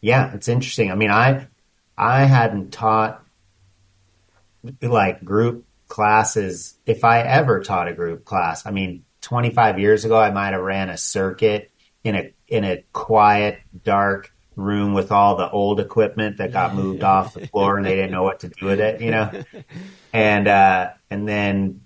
yeah, it's interesting. I mean, I I hadn't taught like group classes if I ever taught a group class. I mean, 25 years ago, I might have ran a circuit in a in a quiet, dark room with all the old equipment that got moved off the floor and they didn't know what to do with it, you know? And, uh, and then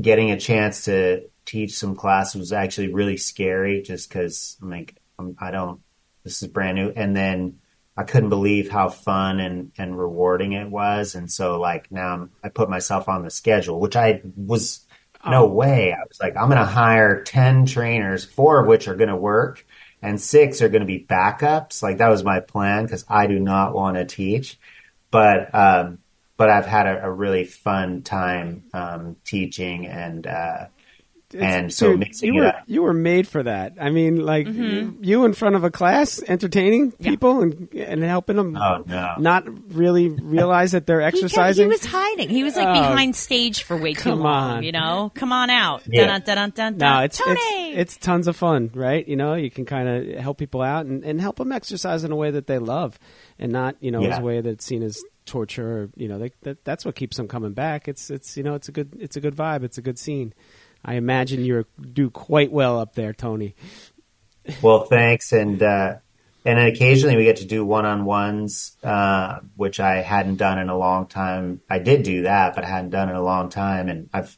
getting a chance to teach some classes was actually really scary just cause I'm like, I'm, I don't, this is brand new. And then I couldn't believe how fun and, and rewarding it was. And so like now I'm, I put myself on the schedule, which I was no oh. way. I was like, I'm going to hire 10 trainers, four of which are going to work and six are going to be backups. Like that was my plan because I do not want to teach, but um, but I've had a, a really fun time um, teaching and uh, and so dude, you were up. you were made for that. I mean, like mm-hmm. you in front of a class, entertaining people and and helping them. Oh no! Not really realize that they're exercising. He, he was hiding. He was like oh, behind stage for way too long. On. You know, come on out. Yeah. Dun, dun, dun, no, it's, it's it's tons of fun, right? You know, you can kind of help people out and, and help them exercise in a way that they love, and not you know yeah. as a way that's seen as torture. Or, you know, they, that that's what keeps them coming back. It's it's you know it's a good it's a good vibe. It's a good scene. I imagine you do quite well up there, Tony. well, thanks, and uh, and occasionally we get to do one on ones, uh, which I hadn't done in a long time. I did do that, but I hadn't done in a long time, and I've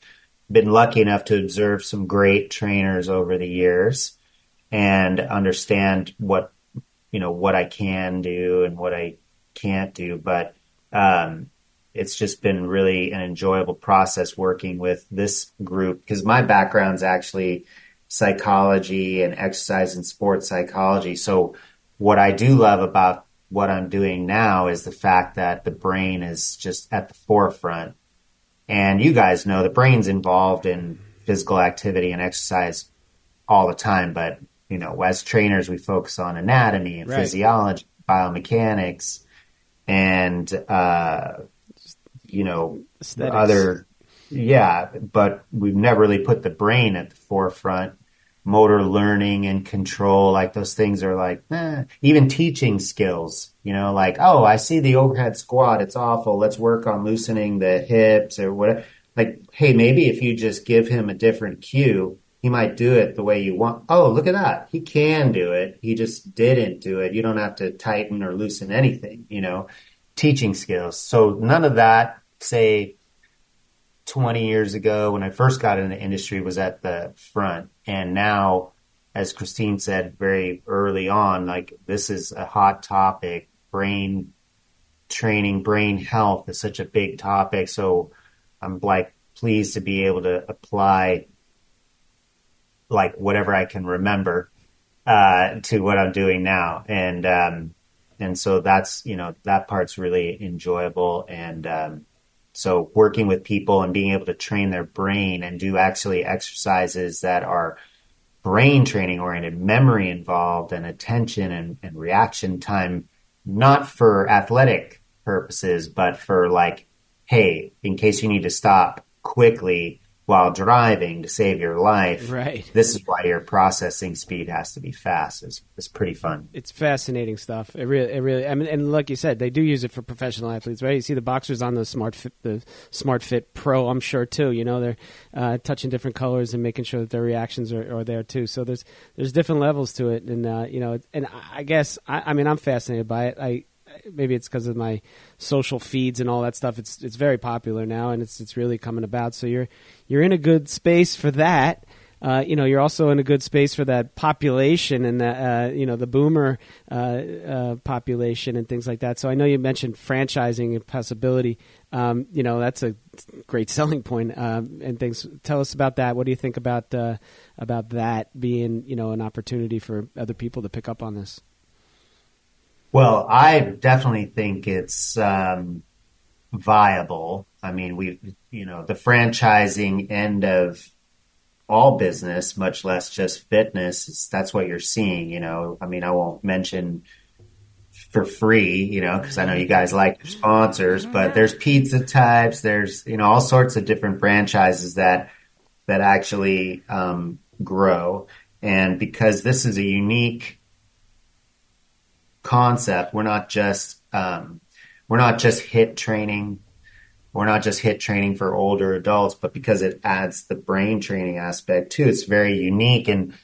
been lucky enough to observe some great trainers over the years and understand what you know what I can do and what I can't do, but um, it's just been really an enjoyable process working with this group because my background's actually psychology and exercise and sports psychology. So what I do love about what I'm doing now is the fact that the brain is just at the forefront. And you guys know the brain's involved in physical activity and exercise all the time, but you know, as trainers, we focus on anatomy and right. physiology, biomechanics, and uh, you know, Aesthetics. other, yeah, but we've never really put the brain at the forefront. Motor learning and control, like those things are like, eh. even teaching skills, you know, like, oh, I see the overhead squat. It's awful. Let's work on loosening the hips or whatever. Like, hey, maybe if you just give him a different cue, he might do it the way you want. Oh, look at that. He can do it. He just didn't do it. You don't have to tighten or loosen anything, you know, teaching skills. So none of that say 20 years ago when I first got in the industry was at the front. And now, as Christine said very early on, like this is a hot topic. Brain training, brain health is such a big topic. So I'm like pleased to be able to apply like whatever I can remember uh, to what I'm doing now. And, um, and so that's, you know, that part's really enjoyable. And, um, so working with people and being able to train their brain and do actually exercises that are brain training oriented, memory involved and attention and, and reaction time, not for athletic purposes, but for like, hey, in case you need to stop quickly while driving to save your life. Right. This is why your processing speed has to be fast. It's, it's pretty fun. It's fascinating stuff. It really, it really. I mean, and like you said, they do use it for professional athletes, right? You see the boxers on the Smart Fit, the Smart Fit Pro. I'm sure too. You know, they're uh, touching different colors and making sure that their reactions are, are there too. So there's there's different levels to it, and uh, you know, and I guess I, I mean I'm fascinated by it. I maybe it's because of my social feeds and all that stuff. It's it's very popular now, and it's it's really coming about. So you're you're in a good space for that. Uh, you know, you're also in a good space for that population and the uh, you know the boomer uh, uh population and things like that. So I know you mentioned franchising and possibility. Um, you know, that's a great selling point um, and things. Tell us about that. What do you think about uh, about that being you know an opportunity for other people to pick up on this? Well, I definitely think it's um, viable. I mean, we, you know, the franchising end of all business, much less just fitness, that's what you're seeing. You know, I mean, I won't mention for free, you know, because I know you guys like your sponsors, but there's pizza types, there's you know all sorts of different franchises that that actually um, grow, and because this is a unique concept. We're not just um, we're not just HIIT training. We're not just HIIT training for older adults, but because it adds the brain training aspect too, it's very unique. And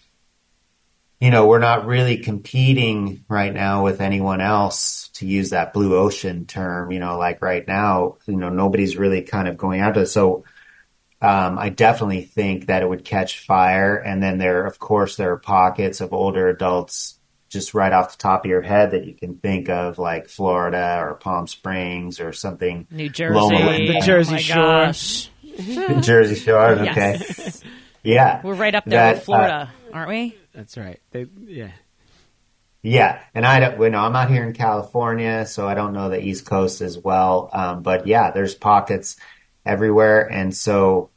you know, we're not really competing right now with anyone else to use that blue ocean term. You know, like right now, you know, nobody's really kind of going after. So um, I definitely think that it would catch fire. And then there, of course, there are pockets of older adults just right off the top of your head that you can think of, like Florida or Palm Springs or something. New Jersey, the Jersey oh Shore. Jersey Shore. Okay. Yes. Yeah. We're right up there That, with Florida, aren't we? That's right. They, yeah. Yeah, and I don't. You know, I'm out here in California, so I don't know the East Coast as well. Um, but yeah, there's pockets everywhere, and so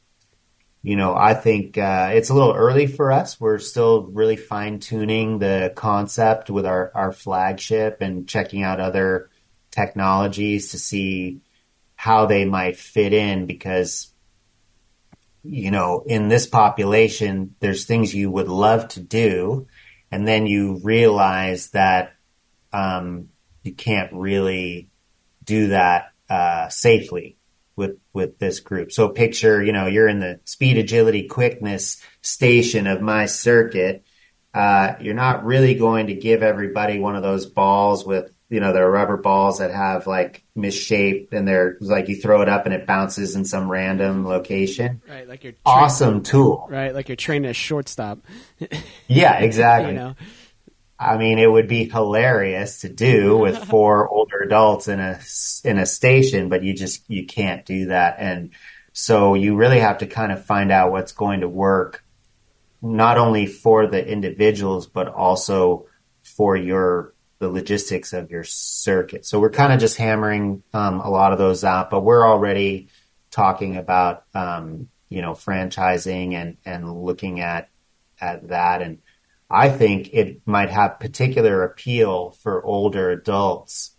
you know, I think uh, it's a little early for us. We're still really fine tuning the concept with our, our flagship and checking out other technologies to see how they might fit in because, you know, in this population, there's things you would love to do. And then you realize that um, you can't really do that uh, safely with with this group. So picture, you know, you're in the speed, agility, quickness station of my circuit. Uh, you're not really going to give everybody one of those balls with, you know, they're rubber balls that have like misshaped and they're like you throw it up and it bounces in some random location. Right, like you're Awesome tool. Right, like you're training a shortstop. Yeah, exactly. you know, I mean, it would be hilarious to do with four older adults in a in a station, but you just you can't do that, and so you really have to kind of find out what's going to work, not only for the individuals but also for your the logistics of your circuit. So we're kind of just hammering um, a lot of those out, but we're already talking about um, you know franchising and and looking at at that and I think it might have particular appeal for older adults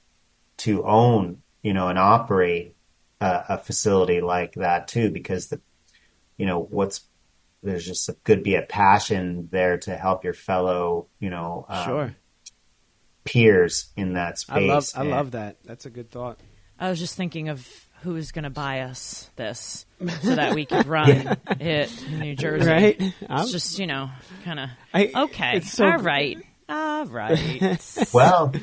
to own, you know, and operate a, a facility like that too, because the, you know, what's there's just a, could be a passion there to help your fellow, you know, um, sure. peers in that space. I love I And- love that. That's a good thought. I was just thinking of who's going to buy us this so that we could run it in New Jersey. Right? I'm- It's just, you know, kind of okay. it's so- all right. All right. Well,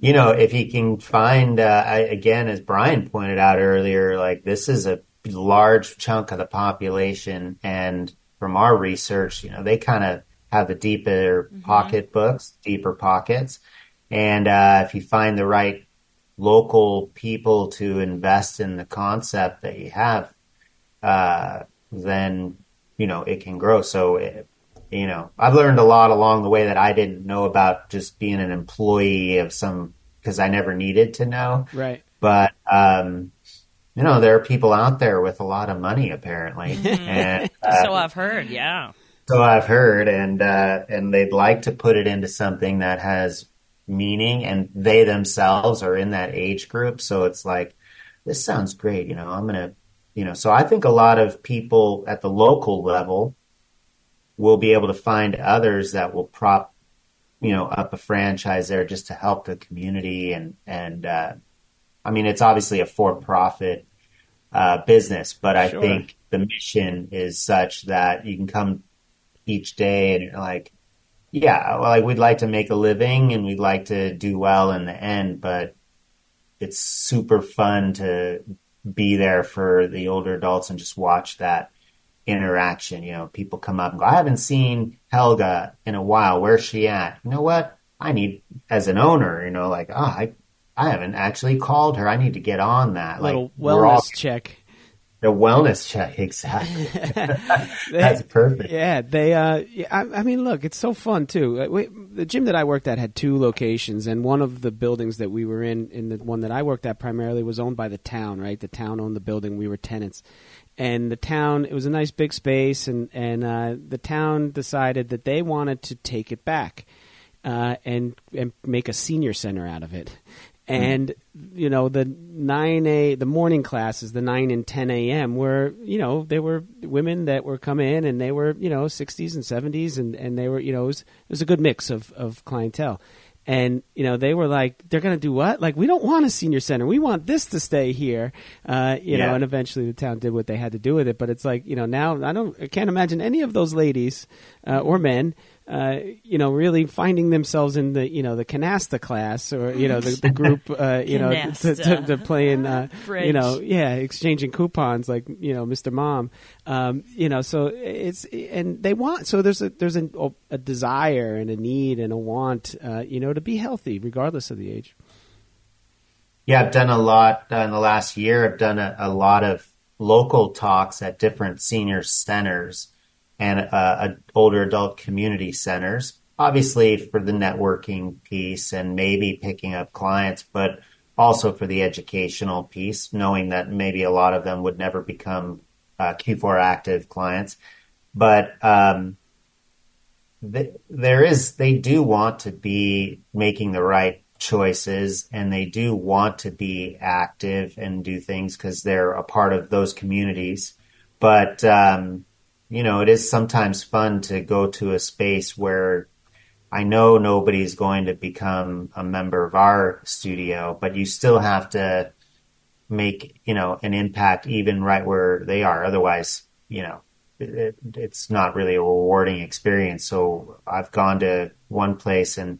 you know, if he can find, uh, I, again, as Brian pointed out earlier, like this is a large chunk of the population. And from our research, you know, they kind of have the deeper mm-hmm. pocketbooks, deeper pockets. And uh, if you find the right local people to invest in the concept that you have, uh, then you know it can grow. So it, you know, I've learned a lot along the way that I didn't know about just being an employee of some because I never needed to know. Right. But um, you know, there are people out there with a lot of money apparently, mm-hmm. and uh, so I've heard. Yeah. So I've heard, and uh, and they'd like to put it into something that has meaning, and they themselves are in that age group. So it's like, this sounds great. You know, I'm gonna, you know. So I think a lot of people at the local level will be able to find others that will prop, you know, up a franchise there just to help the community and and. Uh, I mean, it's obviously a for-profit uh, business, but I sure. think the mission is such that you can come each day and like, yeah, well, like we'd like to make a living and we'd like to do well in the end, but it's super fun to be there for the older adults and just watch that interaction. You know, people come up and go, I haven't seen Helga in a while. Where's she at? You know what? I need, as an owner, you know, like, oh, I, I haven't actually called her. I need to get on that. Little like, wellness all, check. The wellness check, exactly. That's perfect. Yeah, they. Uh, I, I, mean, look, it's so fun too. Uh, we, the gym that I worked at had two locations, and one of the buildings that we were in, in the one that I worked at primarily, was owned by the town. Right, the town owned the building. We were tenants, and the town. It was a nice big space, and and uh, the town decided that they wanted to take it back. Uh, and and make a senior center out of it. And you know the 9 a the morning classes the 9 and 10 a.m were you know there were women that were come in and they were you know 60s and 70s and and they were you know it was, it was a good mix of of clientele. And you know they were like they're going to do what? Like we don't want a senior center. We want this to stay here. Uh, you yeah. know and eventually the town did what they had to do with it. But it's like you know now i don't i can't imagine any of those ladies uh, or men uh, you know, really finding themselves in the, you know, the canasta class or, you know, the, the group, uh, you know, to, to, to playing, uh, you know, yeah, exchanging coupons like, you know, Mr. Mom, um, you know, so it's, and they want, so there's a, there's a, a desire and a need and a want, uh, you know, to be healthy regardless of the age. Yeah, I've done a lot uh, in the last year. I've done a, a lot of local talks at different senior centers and uh, older adult community centers, obviously for the networking piece and maybe picking up clients, but also for the educational piece, knowing that maybe a lot of them would never become uh, Q4 active clients. But um, th- there is, they do want to be making the right choices and they do want to be active and do things because they're a part of those communities. But um, you know, it is sometimes fun to go to a space where I know nobody's going to become a member of our studio, but you still have to make, you know, an impact even right where they are. Otherwise, you know, it, it's not really a rewarding experience. So I've gone to one place and,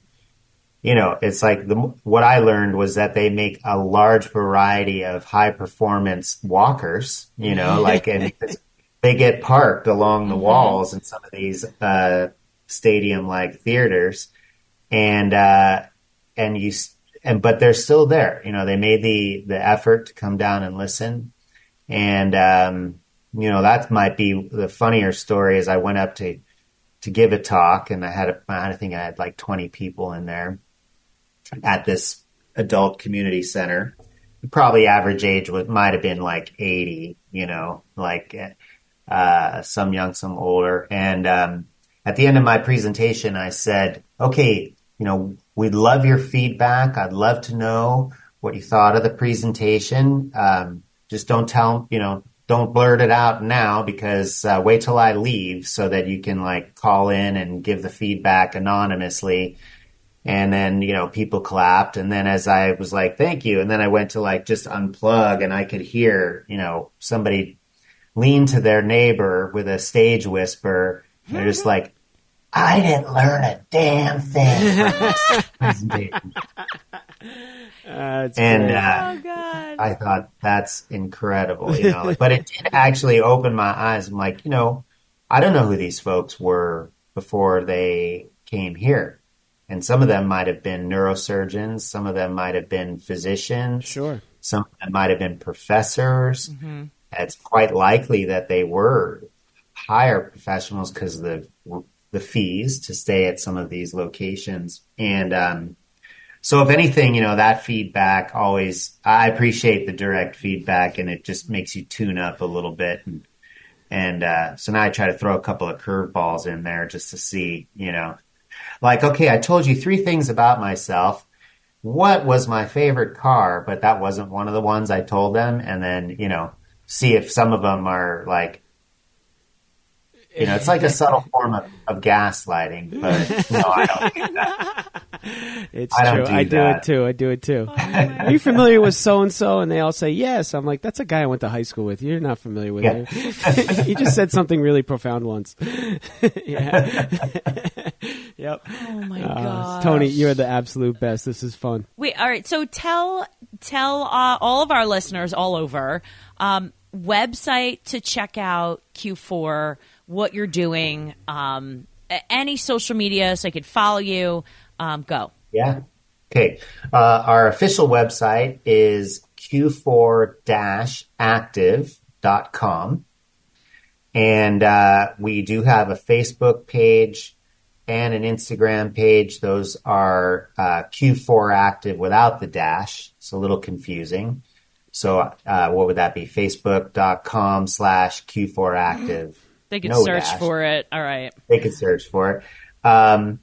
you know, it's like the, what I learned was that they make a large variety of high performance walkers, you know, like, and they get parked along the mm-hmm. walls in some of these uh, stadium like theaters, and uh, and you and but they're still there. You know, they made the the effort to come down and listen, and um, you know that might be the funnier story. Is I went up to to give a talk, and I had a, I think I had like twenty people in there at this adult community center. Probably average age would might have been like eighty. You know, like uh, some young, some older. And um, at the end of my presentation, I said, okay, you know, we'd love your feedback. I'd love to know what you thought of the presentation. Um, just don't tell, you know, don't blurt it out now because uh, wait till I leave so that you can like call in and give the feedback anonymously. And then, you know, people clapped. And then as I was like, thank you. And then I went to like just unplug and I could hear, you know, somebody lean to their neighbor with a stage whisper. They're just like, I didn't learn a damn thing from this presentation. Uh, and uh, Oh God. I thought that's incredible, you know. but it did actually open my eyes. I'm like, you know, I don't know who these folks were before they came here. And some of them might have been neurosurgeons, some of them might have been physicians, sure. some of them might have been professors. It's quite likely that they were higher professionals because the the fees to stay at some of these locations. And um, so, if anything, you know, that feedback always I appreciate the direct feedback, and it just makes you tune up a little bit. And and uh, so now I try to throw a couple of curveballs in there just to see, you know, like okay, I told you three things about myself. What was my favorite car? But that wasn't one of the ones I told them. And then you know, see if some of them are like you know, it's like a subtle form of, of gaslighting, but no, I don't do that. It's I true. do I do that. it too. I do it too. Oh Are you familiar with so and so? And they all say yes. I'm like, that's a guy I went to high school with. You're not familiar with Yeah. him. he just said something really profound once. yeah. yep. oh my Uh, God. Tony, you're the absolute best. This is fun. Wait, all right. So tell tell uh, all of our listeners all over um, website to check out Q4, what you're doing, um, any social media so I could follow you. Um, go. Yeah. Okay. Uh, our official website is q4-active.com. And uh, we do have a Facebook page and an Instagram page. Those are uh, Q4 Active without the dash. It's a little confusing. So uh, what would that be? Facebook.com slash Q4 Active. They could No search dash for it. All right. they could search for it. Um,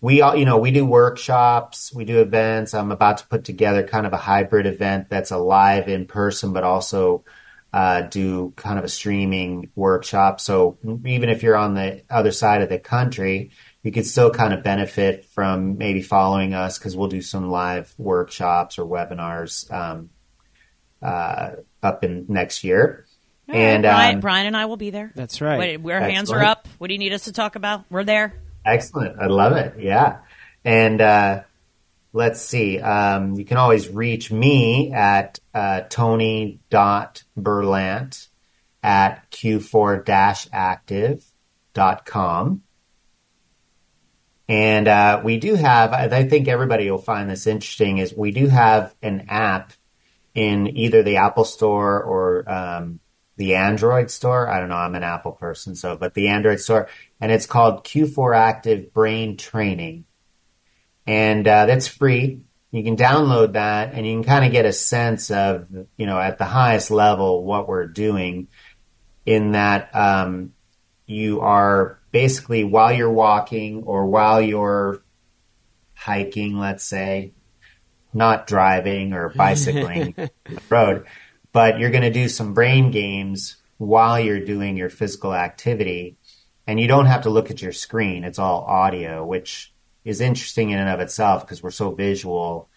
we all, you know, we do workshops, we do events. I'm about to put together kind of a hybrid event that's a live in person, but also uh, do kind of a streaming workshop. So even if you're on the other side of the country, you could still kind of benefit from maybe following us because we'll do some live workshops or webinars um, uh, up in next year. And Brian, um, Brian and I will be there. That's right. Wait, our hands are up. What do you need us to talk about? We're there. Excellent. I love it. Yeah. And uh, let's see. Um, you can always reach me at uh, tony.berlant at q4-active.com. And uh, we do have, I think everybody will find this interesting, is we do have an app in either the Apple Store or um, the Android Store. I don't know, I'm an Apple person, so, but the Android Store, and it's called Q4 Active Brain Training. And uh, that's free. You can download that and you can kind of get a sense of, you know, at the highest level, what we're doing in that um, you are basically while you're walking or while you're hiking, let's say, not driving or bicycling the road, but you're going to do some brain games while you're doing your physical activity. And you don't have to look at your screen. It's all audio, which is interesting in and of itself because we're so visual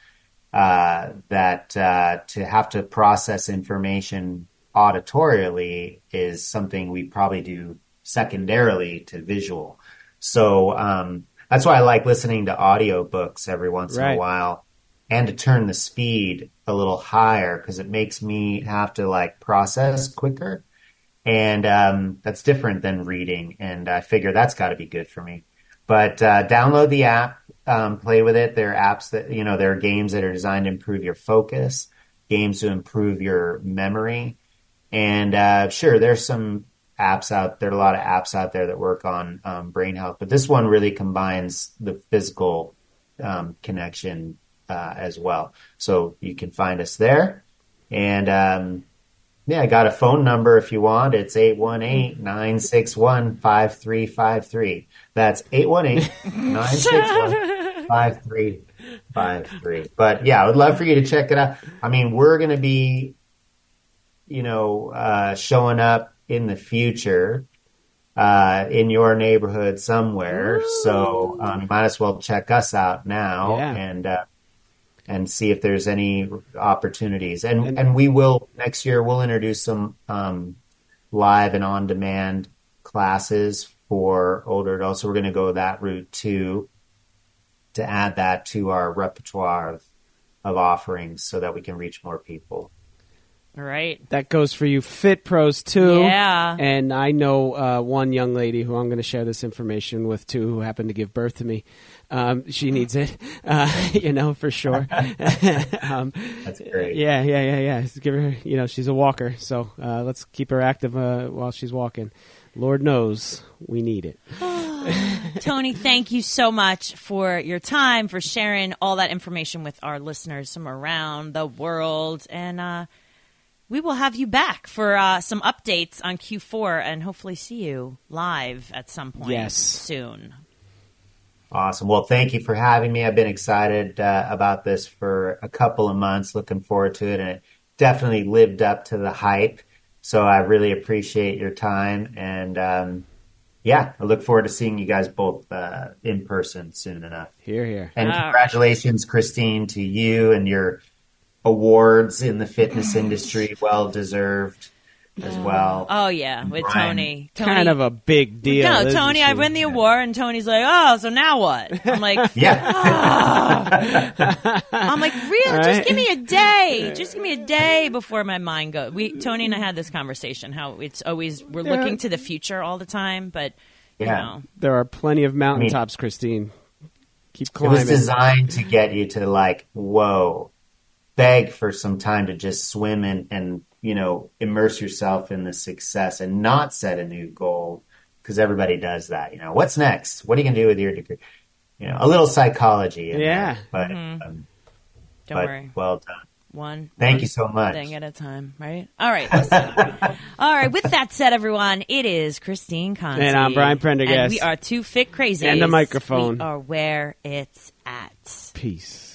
uh, that uh, to have to process information auditorially is something we probably do secondarily to visual. So um, that's why I like listening to audiobooks every once in a while and to turn the speed a little higher because it makes me have to like process quicker. And um, that's different than reading. And I figure that's got to be good for me. But uh, download the app, um, play with it. There are apps that, you know, there are games that are designed to improve your focus, games to improve your memory. And uh, sure, there's some apps out there, are a lot of apps out there that work on um, brain health, but this one really combines the physical um, connection uh, as well. So you can find us there. And um, yeah, I got a phone number if you want. It's 818-961-5353. That's 818-961-5353. But yeah, I would love for you to check it out. I mean, we're going to be, you know, uh, showing up in the future uh, in your neighborhood somewhere. So um, you might as well check us out now Yeah. and uh, and see if there's any opportunities. And And- and we will next year we'll introduce some um, live and on demand classes for older adults. So we're going to go that route too to add that to our repertoire of of offerings so that we can reach more people. All right. That goes for you, Fit Pros too. Yeah. And I know uh, one young lady who I'm going to share this information with too, who happened to give birth to me. Um, she needs it, uh, you know, for sure. um, That's great. yeah, yeah, yeah, yeah. Give her, you know, she's a walker, so uh, let's keep her active uh, while she's walking. Lord knows we need it. Tony, thank you so much for your time, for sharing all that information with our listeners from around the world. And uh, we will have you back for uh, some updates on Q4 and hopefully see you live at some point Yes. soon. Awesome. Well, thank you for having me. I've been excited uh, about this for a couple of months, looking forward to it, and it definitely lived up to the hype. So I really appreciate your time, and um, yeah, I look forward to seeing you guys both uh, in person soon enough. Here, here. And All right. congratulations, Christine, to you and your awards in the fitness industry. Well deserved as well. Oh, yeah, with Brian. Tony. Tony. Kind of a big deal. No, isn't Tony, I she? win the award, and Tony's like, "Oh, so now what?" I'm like, Yeah. Ah. I'm like, really? Right. Just give me a day. Just give me a day before my mind goes. We Tony and I had this conversation. How it's always we're Yeah. looking to the future all the time, but you Yeah. know, There are plenty of mountaintops, Christine. Keep climbing. It was designed to get you to like, whoa, beg for some time to just swim and, and you know, immerse yourself in the success and not set a new goal because everybody does that. You know, what's next? What are you going to do with your degree? You know, a little psychology. In Yeah. There, but, Mm-hmm. um, don't but worry. well done. One. Thank one you so much. Thing at a time, right? All right. All right. With that said, everyone, it is Christine Conti. And I'm Brian Prendergast. And we are two fit crazy. And the microphone. We are where it's at. Peace.